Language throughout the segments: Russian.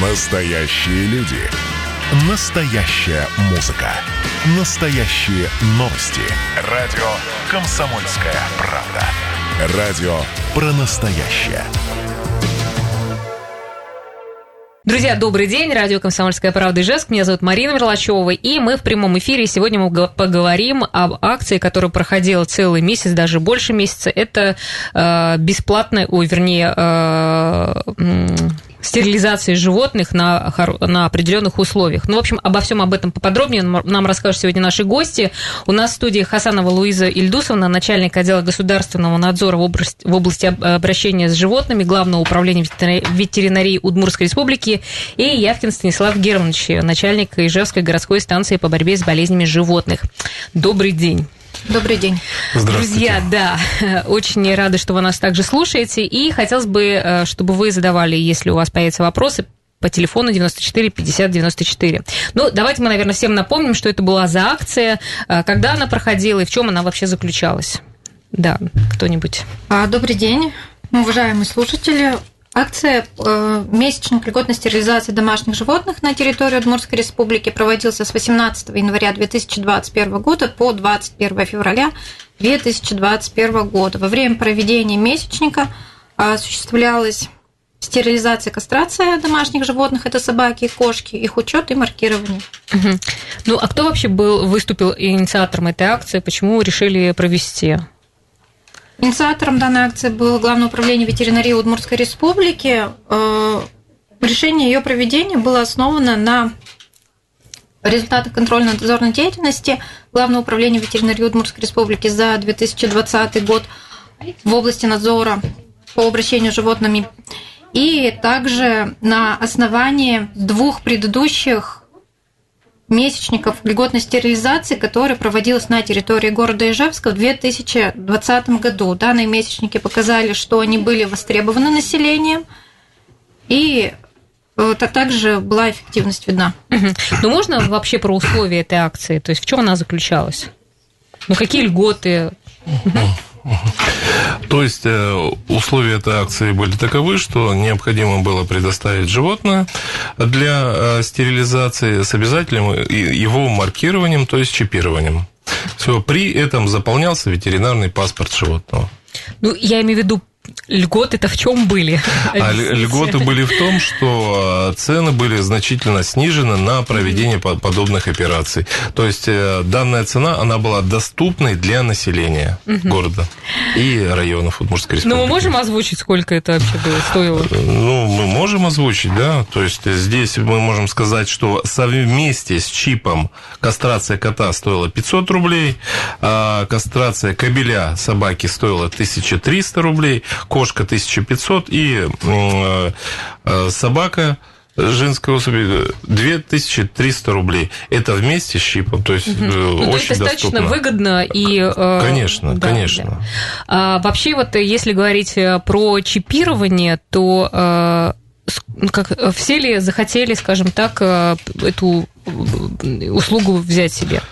Настоящие люди. Настоящая музыка. Настоящие новости. Радио «Комсомольская правда». Радио про настоящее. Друзья, добрый день. Радио «Комсомольская правда» Ижевск. Меня зовут Марина Мерлачева. И мы в прямом эфире. Сегодня мы поговорим об акции, которая проходила целый месяц, даже больше месяца. Это э, бесплатная, ой, вернее, э, стерилизации животных на, на определенных условиях. Ну, в общем, обо всем об этом поподробнее нам расскажут сегодня наши гости. У нас в студии Хасанова Луиза Ильдусовна, начальник отдела государственного надзора в области, обращения с животными Главного управления ветеринари- ветеринарии Удмуртской республики, и Явкин Станислав Германович, начальник Ижевской городской станции по борьбе с болезнями животных. Добрый день. Добрый день. Друзья, да, очень рады, что вы нас также слушаете. И хотелось бы, э, чтобы вы задавали, если у вас появятся вопросы, по телефону 94 50 94. Ну, давайте мы, наверное, всем напомним, что это была за акция, э, когда она проходила и в чем она вообще заключалась. Да, кто-нибудь. А, Добрый день, уважаемые слушатели. Акция э, «Месячник льготной стерилизации домашних животных на территории Удмуртской республики» проводился с 18 января 2021 года по 21 февраля 2021 года. Во время проведения месячника осуществлялась стерилизация, кастрация домашних животных, это собаки и кошки, их учет и маркирование. Ну, а кто вообще был, выступил инициатором этой акции? Почему решили провести? Инициатором данной акции было Главное управление ветеринарии Удмуртской республики. Э, Решение ее проведения было основано на результатах контрольно-надзорной деятельности Главного управления ветеринарии Удмуртской республики за 2020 год в области надзора по обращению с животными и также на основании двух предыдущих месячников льготной стерилизации, которая проводилась на территории города Ижевска в 2020 году. Данные месячники показали, что они были востребованы населением, и э, та- также была эффективность видна. Ну, можно вообще про условия этой акции? То есть в чем она заключалась? Ну, какие льготы? То есть э, условия этой акции были таковы, что необходимо было предоставить животное для э, стерилизации с обязательным его маркированием, то есть чипированием. Все, при этом заполнялся ветеринарный паспорт животного. Ну, я имею в виду, льготы-то в чем были? А льготы были в том, что э, цены были значительно снижены на проведение по- подобных операций. То есть э, данная цена, она была доступной для населения города и районов Удмуртской республики. Ну, мы можем озвучить, сколько это вообще было, стоило? Ну, мы можем озвучить, да. То есть здесь мы можем сказать, что совместе с чипом кастрация кота стоила 500 рублей, а кастрация кобеля собаки стоила 1300 рублей, кошка 1500 и м, э, собака женской особи 2300 рублей. Это вместе с чипом, то есть э, Ну, то есть очень достаточно доступно. выгодно и... э, Конечно, да, конечно. да. А, вообще, вот э, если говорить э, про чипирование, то э, ну, как, э, все ли захотели, скажем так, э, эту э, услугу взять себе?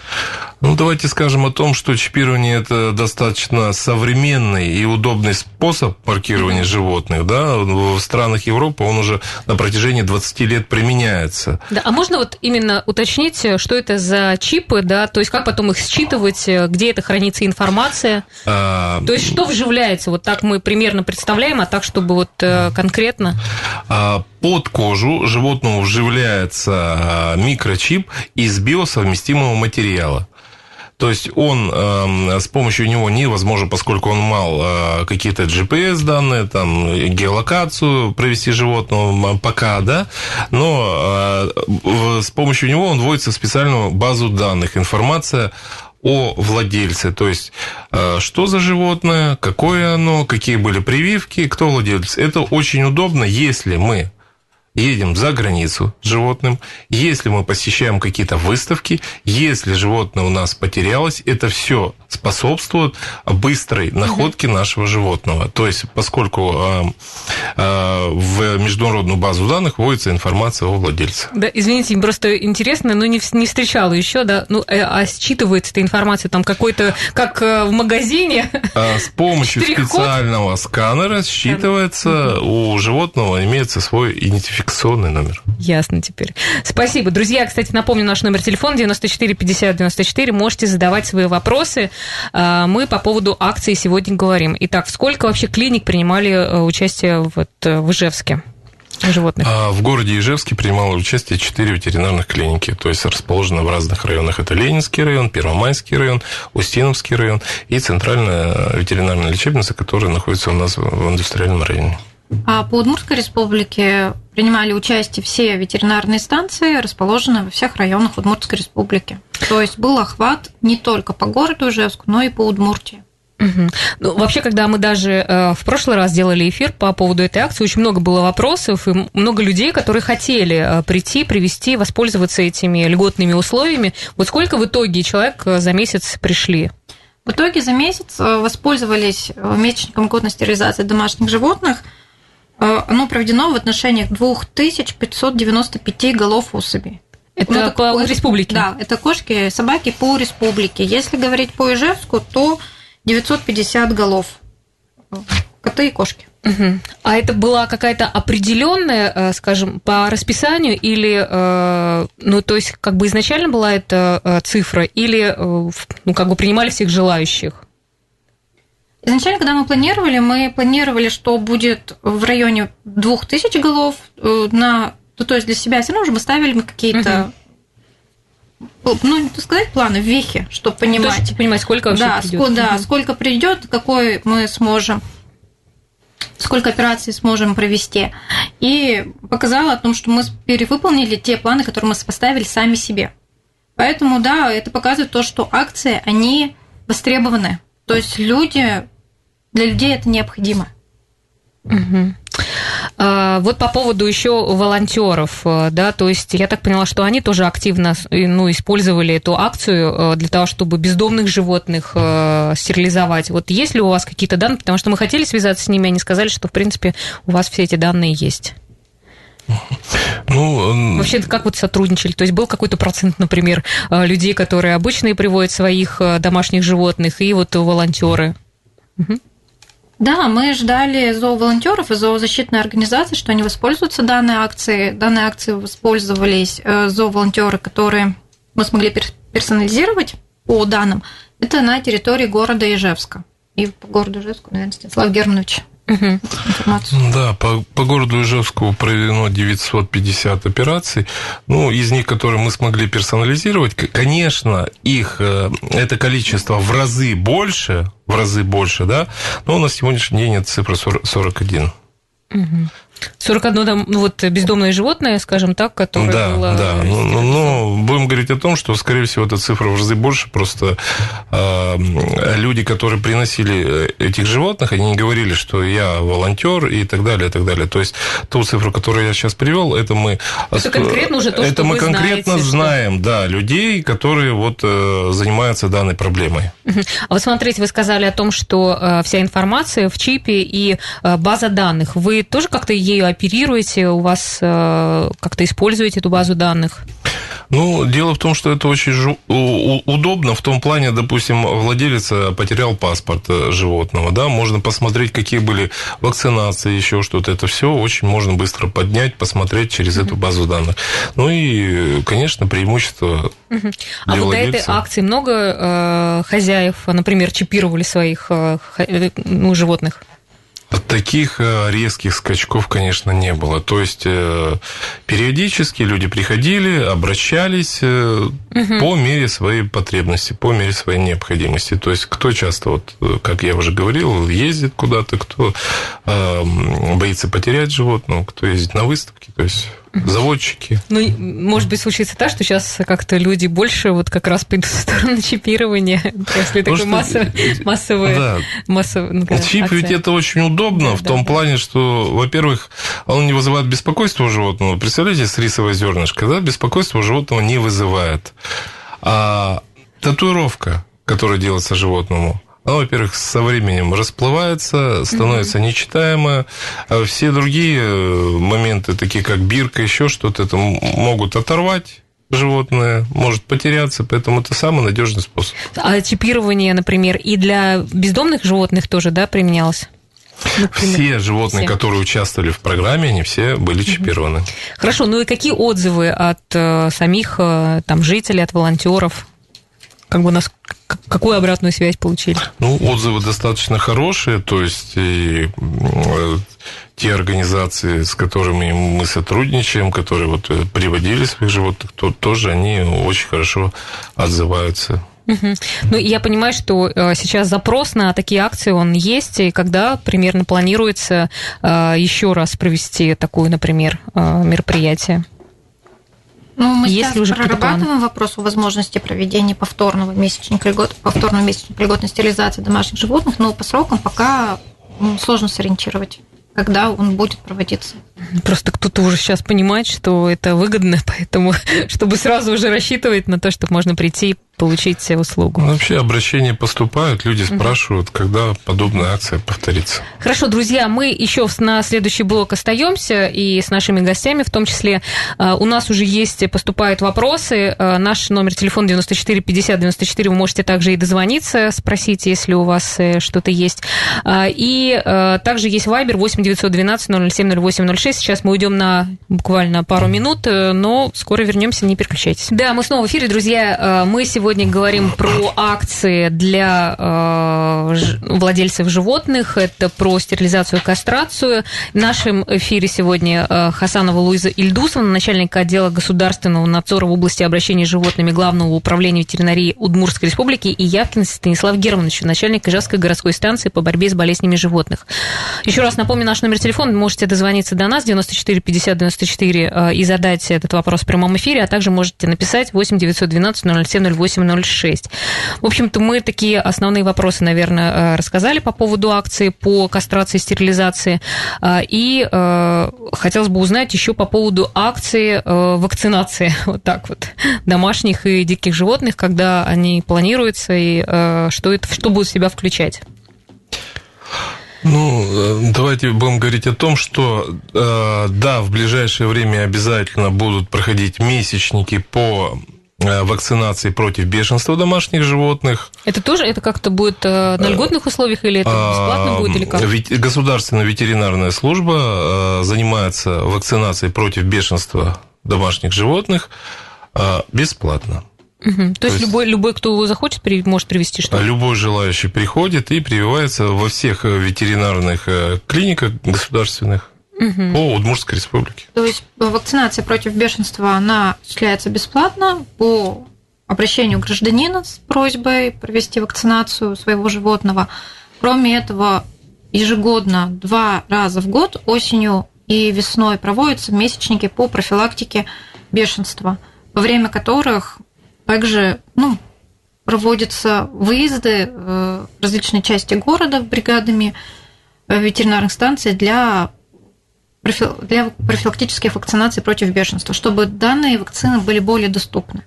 Ну, давайте скажем о том, что чипирование – это достаточно современный и удобный способ маркирования животных. Да? В странах Европы он уже на протяжении 20 лет применяется. Да, а можно вот именно уточнить, э, что это за чипы, да, то есть как потом их считывать, э, где это хранится информация, А, то есть что вживляется, вот так мы примерно представляем, а так, чтобы вот э, конкретно. а, Под кожу животному вживляется а, микрочип из биосовместимого материала. То есть он эм, с помощью него невозможно, поскольку он мал э, какие-то GPS данные, там геолокацию провести животного пока, да, но э, с помощью него он вводится в специальную базу данных. Информация о владельце, то есть э, что за животное, какое оно, какие были прививки, кто владелец. Это очень удобно, если мы едем за границу с животным, если мы посещаем какие-то выставки, если животное у нас потерялось, это все способствует быстрой находке нашего животного. То есть, поскольку э, э, в международную базу данных вводится информация о владельце. Да, извините, просто интересно, но не, не встречала еще, да, ну, э, а считывается эта информация там какой-то, как э, в магазине, А С помощью специального сканера считывается, у животного имеется свой идентификационный фиксационный номер. Ясно теперь. Спасибо. Друзья, кстати, напомню, наш номер телефона 94 50 94. Можете задавать свои вопросы. А, мы по поводу акции сегодня говорим. Итак, сколько вообще клиник принимали э, участие вот э, в Ижевске? животных? А в городе Ижевске принимало участие 4 ветеринарных клиники, то есть расположены в разных районах. Это Ленинский район, Первомайский район, Устиновский район и центральная ветеринарная лечебница, которая находится у нас в индустриальном районе. А по Удмуртской республике принимали участие все ветеринарные станции, расположенные во всех районах Удмуртской республики. То есть был охват не только по городу Ижевску, но и по Удмуртии. Угу. Ну, вообще, когда мы даже э, в прошлый раз делали эфир по поводу этой акции, очень много было вопросов и много людей, которые хотели э, прийти, привести, воспользоваться этими льготными условиями. Вот сколько в итоге человек э, за месяц пришли? В итоге за месяц э, воспользовались э, месячником годной стерилизации домашних животных. Оно проведено в отношениях 2595 голов особей. Это ну, по кошки, республике? Да, это кошки, собаки по республике. Если говорить по Ижевску, то 950 голов. Коты и кошки. Угу. А это была какая-то определенная, э, скажем, по расписанию или, э, ну, то есть, как бы изначально была эта э, цифра или, ну, как бы принимали всех желающих? Изначально, когда мы планировали, мы планировали, что будет в районе 2000 голов на, ну, то есть для себя все равно уже мы ставили мы какие-то угу ну, не сказать планы, вехи, чтобы понимать. Тоже, понимать, сколько вообще да, придет. Ск- да, угу. сколько придет, какой мы сможем сколько операций сможем провести. И показала о том, что мы перевыполнили те планы, которые мы поставили сами себе. Поэтому, да, это показывает то, что акции, они востребованы. То есть люди, для людей это необходимо. Угу. Вот по поводу еще волонтеров, э, да, то есть я так поняла, что они тоже активно ну, использовали эту акцию э, для того, чтобы бездомных животных э, стерилизовать. Вот есть ли у вас какие-то данные? Потому что мы хотели связаться с ними, они сказали, что, в принципе, у вас все эти данные есть. Ну, Вообще, как вот сотрудничали? То есть был какой-то процент, например, людей, которые обычные приводят своих домашних животных, и вот волонтеры? Угу. Да, мы ждали зооволонтеров и зоозащитной организации, что они воспользуются данной акцией. Данной акцией воспользовались э, зооволонтеры, которые мы смогли персонализировать по данным. Это на территории города Ижевска. И по городу Ижевску, наверное, Станислав Германович угу. информацию. Да, по, по городу Ижевску проведено 950 операций. Ну, из них, которые мы смогли персонализировать, конечно, их э, это количество в разы больше, в разы больше, да, но на сегодняшний день это цифра 41. Угу. 41 там, ну, вот бездомное животное, скажем так, которое да, было... Да, но, ну, ну, будем говорить о том, что, скорее всего, эта цифра в разы больше, просто э, люди, которые приносили э, этих животных, они не говорили, что я волонтер и так далее, и так далее. То есть, ту цифру, которую я сейчас привел, это мы... Это конкретно уже то, Это что мы конкретно знаете, знаем, что... да, людей, которые вот э, занимаются данной проблемой. А вот смотрите, вы сказали о том, что э, вся информация в чипе и э, база данных. Вы тоже как-то ею оперируете, у вас э, как-то используете эту базу данных? Ну, дело в том, что это очень жу- удобно в том плане, допустим, владелец э, потерял паспорт э, животного, да, можно посмотреть, какие были вакцинации, еще что-то. Это все очень можно быстро поднять, посмотреть через эту базу данных. Ну и, конечно, преимущество. А вот до этой акции много э, хозяев, например, чипировали своих э, ну, животных? Таких э, резких скачков, конечно, не было. То есть э, периодически люди приходили, обращались угу. по мере своей потребности, по мере своей необходимости. То есть кто часто, вот, как я уже говорил, ездит куда-то, кто боится потерять животного, кто ездит на выставки. То есть заводчики. Ну, может быть, случится так, что сейчас как-то люди больше вот как раз пойдут в сторону чипирования после такой массовой, массовой, да. массовой ну, Чип ведь это очень удобно да, в том да. плане, что, во-первых, он не вызывает беспокойства у животного. Представляете, с рисовой зернышко, да, беспокойство у животного не вызывает. А татуировка, которая делается животному, она, во-первых, со временем расплывается, становится mm-hmm. нечитаемо. А все другие э, моменты, такие как бирка, еще что-то, это могут оторвать животное может потеряться, поэтому это самый надежный способ. А чипирование, например, и для бездомных животных тоже, да, применялось? Все животные, все. которые участвовали в программе, они все были чипированы. Хорошо, ну и какие отзывы от э, самих э, там жителей, от волонтеров? Как бы нас какую обратную связь получили? Ну, отзывы достаточно хорошие, то есть и э, те организации, с которыми мы сотрудничаем, которые вот э, приводили своих животных, то тоже они очень хорошо отзываются. Угу. Ну, я понимаю, что э, сейчас запрос на такие акции, он есть, и когда примерно планируется еще раз провести такое, например, мероприятие? Ну, мы Есть сейчас уже прорабатываем вопрос о возможности проведения повторного месячника льгот, повторного месячника льготной стерилизации домашних животных, но по срокам пока сложно сориентировать когда он будет проводиться. Просто кто-то уже сейчас понимает, что это выгодно, поэтому чтобы сразу уже рассчитывать на то, что можно прийти получить услугу. Ну, вообще обращения поступают, люди спрашивают, когда подобная акция повторится. Хорошо, друзья, мы еще на следующий блок остаемся и с нашими гостями, в том числе э, у нас уже есть, поступают вопросы. Э, наш номер телефона 94 50 94, вы можете также и дозвониться, спросить, если у вас э, что-то есть. И также есть Viber 8 912 007 08 06. Сейчас мы уйдем на буквально пару минут, но скоро вернемся, не переключайтесь. Да, мы снова в эфире, друзья. Мы сегодня сегодня говорим про акции для э, владельцев животных. Это про стерилизацию и кастрацию. В нашем эфире сегодня э, Хасанова Луиза Ильдусовна, начальник отдела государственного надзора в области обращения с животными Главного управления ветеринарии Удмуртской республики и Явкин Станислав Германович, начальник Ижевской городской станции по борьбе с болезнями животных. Еще раз напомню наш номер телефона. Можете дозвониться до нас 94 50 94 э, и задать этот вопрос в прямом эфире, а также можете написать 8 912 007 08 806. В общем-то, мы такие основные вопросы, наверное, э, рассказали по поводу акции по кастрации и стерилизации. Э, и э, хотелось бы узнать еще по поводу акции вакцинации, вот так вот, домашних и диких животных, когда они планируются и что, это, что будет в себя включать. Ну, давайте будем говорить о том, что да, в ближайшее время обязательно будут проходить месячники по Э, вакцинации против бешенства домашних животных. Это тоже, это как-то будет э, на льготных условиях или это бесплатно будет или как? Ведь государственная ветеринарная служба э, занимается вакцинацией против бешенства домашних животных бесплатно. Угу. То, То есть, есть любой, любой, кто захочет, может привести что-то? Любой желающий приходит и прививается во всех ветеринарных клиниках государственных угу. по Удмуртской республике. То есть вакцинация против бешенства, она осуществляется бесплатно по обращению гражданина с просьбой провести вакцинацию своего животного. Кроме этого, ежегодно два раза в год, осенью и весной, проводятся месячники по профилактике бешенства, во время которых также ну, проводятся выезды в различные части города бригадами э, ветеринарных станций для для профилактических вакцинаций против бешенства, чтобы данные вакцины были более доступны.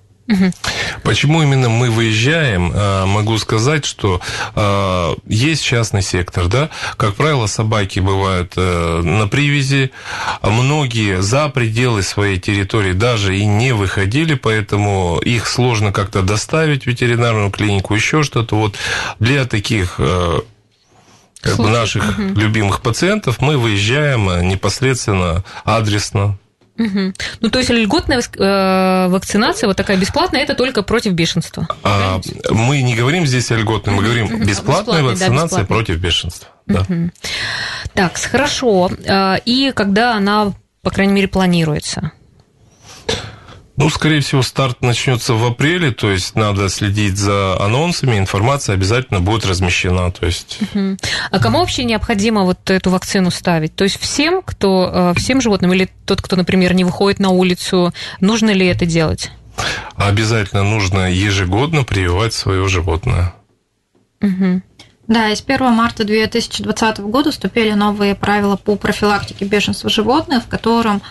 Почему именно мы выезжаем? А, могу сказать, что а, есть частный сектор, да. Как правило, собаки бывают э, на привязи. Многие за пределы своей территории даже и не выходили, поэтому их сложно как-то доставить в ветеринарную клинику, еще что-то. Вот для таких как бы наших угу. любимых пациентов мы выезжаем э, непосредственно адресно. Угу. Ну, то есть льготная э, вакцинация, вот такая бесплатная, это только против бешенства. А, мы не говорим здесь о льготной, мы говорим угу. бесплатная вакцинация да, против бешенства. Да. Угу. Так, хорошо. Э, и когда она, по крайней мере, планируется? Ну, скорее всего, старт начнется в апреле, то есть надо следить за анонсами, информация обязательно будет размещена. То есть... Угу. А кому вообще необходимо вот эту вакцину ставить? То есть всем, кто, э, всем животным или тот, кто, например, не выходит на улицу, нужно ли это делать? Обязательно нужно ежегодно прививать свое животное. Угу. Да, и с 1 марта 2020 года вступили новые правила по профилактике бешенства животных, в котором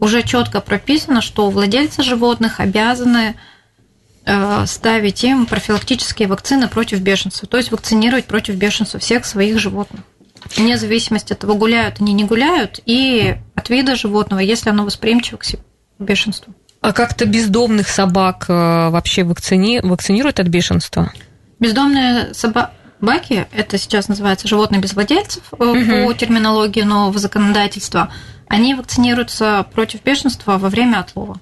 уже четко прописано, что владельцы животных обязаны э, ставить им профилактические вакцины против бешенства, то есть вакцинировать против бешенства всех своих животных. Вне зависимости от того, гуляют они, не гуляют, и от вида животного, если оно восприимчиво к бешенству. А как-то бездомных собак э, вообще вакцини... вакцинируют от бешенства? Бездомные собаки баки, это сейчас называется животные без владельцев угу. по терминологии нового законодательства, они вакцинируются против бешенства во время отлова.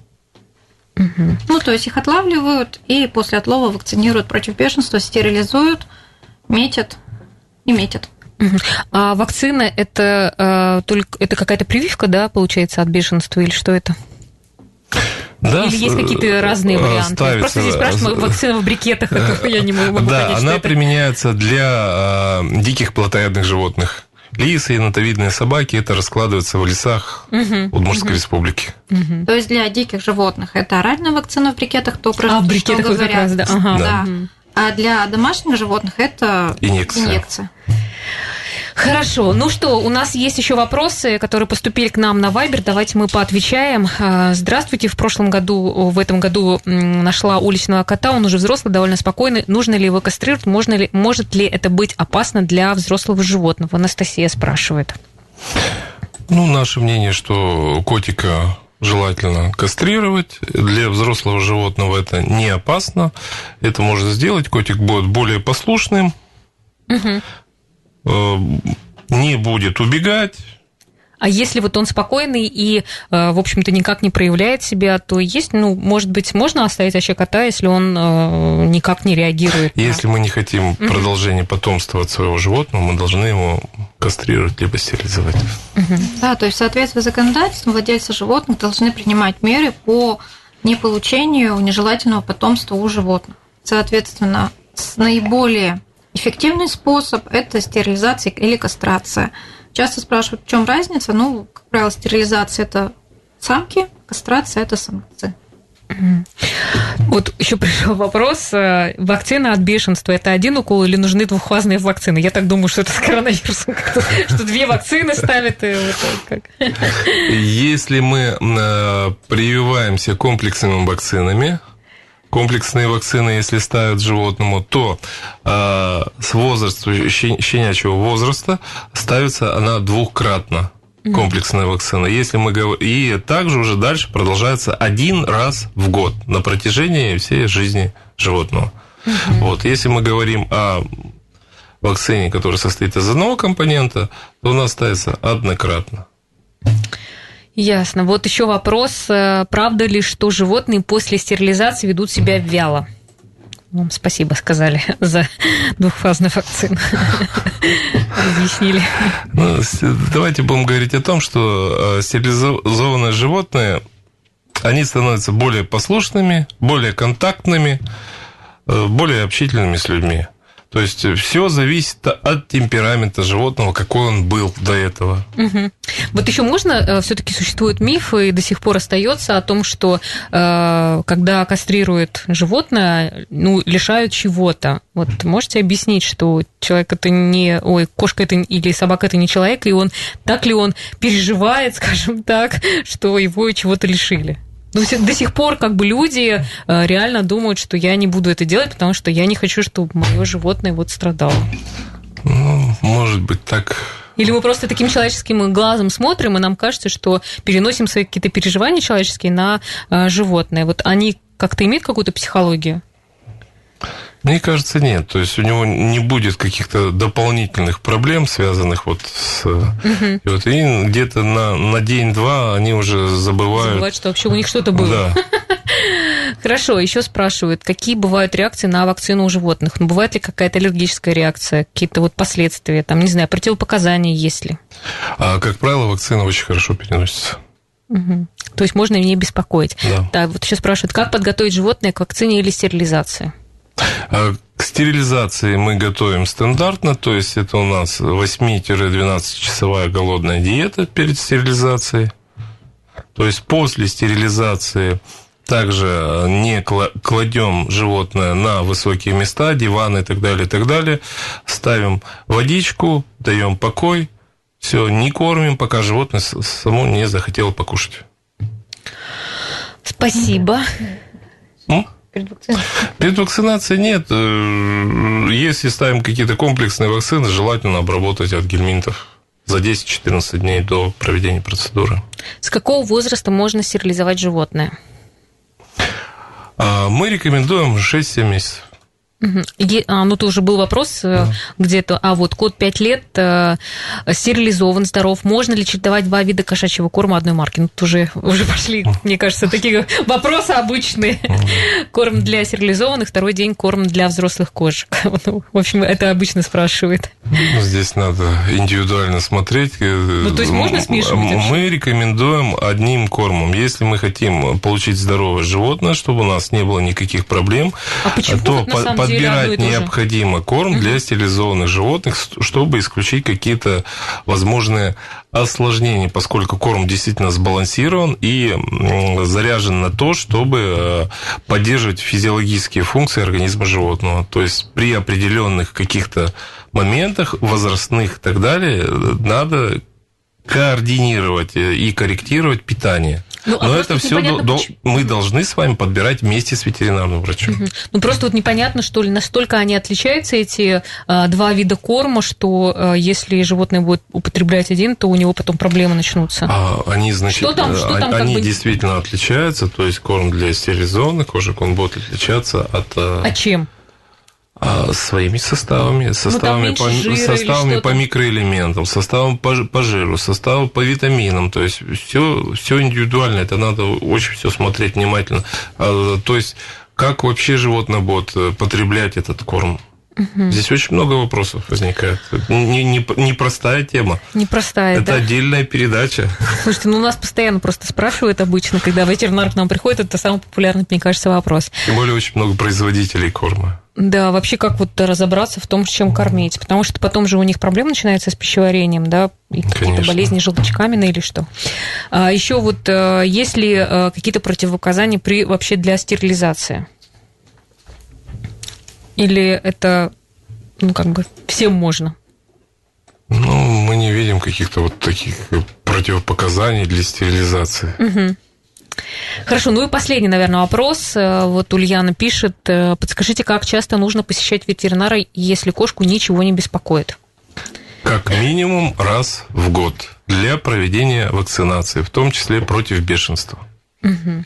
Угу. Ну, то есть их отлавливают и после отлова вакцинируют против бешенства, стерилизуют, метят и метят. А вакцина это э, только это какая-то прививка, да, получается, от бешенства или что это? Да, Или есть какие-то разные варианты? Ставится, Просто здесь спрашивают, вакцина в брикетах, это я не могу Да, понять, она это. применяется для э, диких плотоядных животных. Лисы и натовидные собаки это раскладывается в лесах угу, Удмуртской угу. республики. Угу. То есть для диких животных это оральная вакцина в брикетах, то про а, в брикетах что говорят. Раз, да. Ага. да. да. А для домашних животных это инъекция. инъекция. Хорошо. Ну что, у нас есть еще вопросы, которые поступили к нам на Вайбер. Давайте мы поотвечаем. А, здравствуйте. В прошлом году, в этом году нашла уличного кота. Он уже взрослый, довольно спокойный. Нужно ли его кастрировать? Можно ли, может ли это быть опасно для взрослого животного? Анастасия спрашивает. Ну, наше мнение, что котика желательно кастрировать. Для взрослого животного это не опасно. Это можно сделать. Котик будет более послушным. Угу. Э, не будет убегать. А если вот он спокойный и, э, в общем-то, никак не проявляет себя, то есть, ну, может быть, можно оставить вообще кота, если он э, никак не реагирует? Если мы не хотим угу. продолжения потомства от своего животного, мы должны его кастрировать либо стерилизовать. Угу. Да, то есть в соответствии с законодательством владельцы животных должны принимать меры по неполучению нежелательного потомства у животных. Соответственно, с наиболее Эффективный способ – это стерилизация или кастрация. Часто спрашивают, в чем разница? Ну, как правило, стерилизация – это самки, кастрация – это самцы. Вот еще пришел вопрос. Э, вакцина от бешенства – это один укол или нужны двухфазные вакцины? Я так думаю, что это с коронавирусом, что две вакцины ставят. И вот как. Если мы э, прививаемся комплексными вакцинами, комплексные вакцины, если ставят животному, то э, с возраста, щенячьего возраста ставится она двухкратно комплексная вакцина. Если мы говорим, и также уже дальше продолжается один раз в год на протяжении всей жизни животного. Угу. Вот, если мы говорим о вакцине, которая состоит из одного компонента, то у нас ставится однократно. Ясно. Вот еще вопрос. Э, правда ли, что животные после стерилизации ведут себя вяло? Вам спасибо сказали за двухфазную вакцину. Разъяснили. Ну, давайте будем говорить о том, что э, стерилизованные животные, они становятся более послушными, более контактными, э, более общительными с людьми. То есть э, все зависит от темперамента животного, какой он был до этого. Угу. Вот еще можно, э, все-таки существует миф и до сих пор остается о том, что э, когда кастрируют животное, ну, лишают чего-то. Вот можете объяснить, что человек это не, ой, кошка это или собака это не человек, и он так ли он переживает, скажем так, что его чего-то лишили? Ну, до сих пор как бы люди э, реально думают, что я не буду это делать, потому что я не хочу, чтобы мое животное вот страдало. Ну, может быть, так. Или мы просто таким человеческим глазом смотрим, и нам кажется, что переносим свои какие-то переживания человеческие на э, животное. Вот они как-то имеют какую-то психологию? Мне кажется, нет. То есть у него не будет каких-то дополнительных проблем, связанных вот с... Угу. И, вот, и где-то на, на день-два они уже забывают... Забывают, что вообще у них что-то было. Да. Хорошо, еще спрашивают, какие бывают реакции на вакцину у животных? Ну, бывает ли какая-то аллергическая реакция, какие-то вот последствия, там, не знаю, противопоказания есть ли? А, как правило, вакцина очень хорошо переносится. Угу. То есть можно не беспокоить. Да. Так, вот еще спрашивают, как подготовить животное к вакцине или стерилизации? А к стерилизации мы готовим стандартно, то есть это у нас 8-12 часовая голодная диета перед стерилизацией. То есть после стерилизации также не кладем животное на высокие места, диваны и так далее, и так далее. Ставим водичку, даем покой, все, не кормим, пока животное само не захотело покушать. Спасибо. Перед вакцинацией? Перед вакцинацией нет. Э, если ставим какие-то комплексные вакцины, желательно обработать от гельминтов за 10-14 дней до проведения процедуры. С какого возраста можно стерилизовать животное? А, мы рекомендуем 6-7 месяцев. Угу. А, ну, тоже был вопрос э, да. где-то, а вот кот 5 лет э, стерилизован, здоров, можно ли чередовать два вида кошачьего корма одной марки? Ну, тут уже, уже пошли, мне кажется, такие вопросы обычные. Корм для стерилизованных, второй день корм для взрослых кошек. Ну, в общем, это обычно спрашивает. Ну, здесь надо индивидуально смотреть. Э, ну, то есть можно смешивать? Мы рекомендуем одним кормом. Если мы хотим получить здоровое животное, чтобы у нас не было никаких проблем, а почему то на самом подбирать необходимо корм угу. для стерилизованных животных, чтобы исключить какие-то возможные осложнения, поскольку корм действительно сбалансирован и заряжен на то, чтобы э, поддерживать физиологические функции организма животного. То есть при определенных каких-то моментах возрастных и так далее надо координировать и корректировать питание. Ну, а Но это все до, до, мы должны с вами подбирать вместе с ветеринарным врачом. Угу. Ну просто вот непонятно, что ли, настолько они отличаются, эти а, два вида корма, что а, если животное будет употреблять один, то у него потом проблемы начнутся. А, они, значит, что там, что там, они бы... действительно отличаются, то есть корм для стерилизованных кожек, он будет отличаться от... А чем? А, своими составами, составами, ну, по, составами по микроэлементам, составом по, по жиру, составом по витаминам. То есть все, все индивидуально, это надо очень все смотреть внимательно. А, то есть как вообще животное будет э, потреблять этот корм? Угу. Здесь очень много вопросов возникает. Не, не, не простая тема. Непростая, Это да. отдельная передача. Слушайте, ну нас постоянно просто спрашивают обычно, когда ветеринар к нам приходит, это самый популярный, мне кажется, вопрос. Тем более очень много производителей корма. Да, вообще как вот разобраться в том, чем кормить, потому что потом же у них проблемы начинаются с пищеварением, да, и какие-то болезни желудочкамины или что. А еще вот э, есть ли э, какие-то противопоказания при вообще для стерилизации? Или это, ну, как бы, всем можно? Ну, мы не видим каких-то вот таких противопоказаний для стерилизации. Угу. Хорошо, ну и последний, наверное, вопрос. Э, вот Ульяна пишет, э, подскажите, как часто нужно посещать ветеринара, если кошку ничего не беспокоит? Как минимум раз в год для проведения вакцинации, в том числе против бешенства. Угу.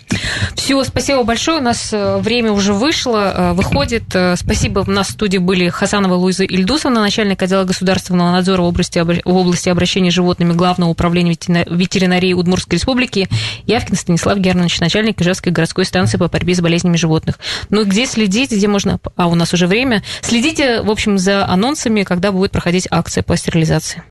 Все, спасибо большое. У нас э, время уже вышло, э, выходит. Э, спасибо. У нас в студии были Хасанова Луиза Ильдусовна, начальник отдела государственного надзора в области, в области обращения животными Главного управления ветеринарии Удмуртской республики, Явкин Станислав Германович, начальник Ижевской городской станции по борьбе с болезнями животных. Ну, где следить, где можно... А, у нас уже время. Следите, в общем, за анонсами, когда будет проходить акция по стерилизации.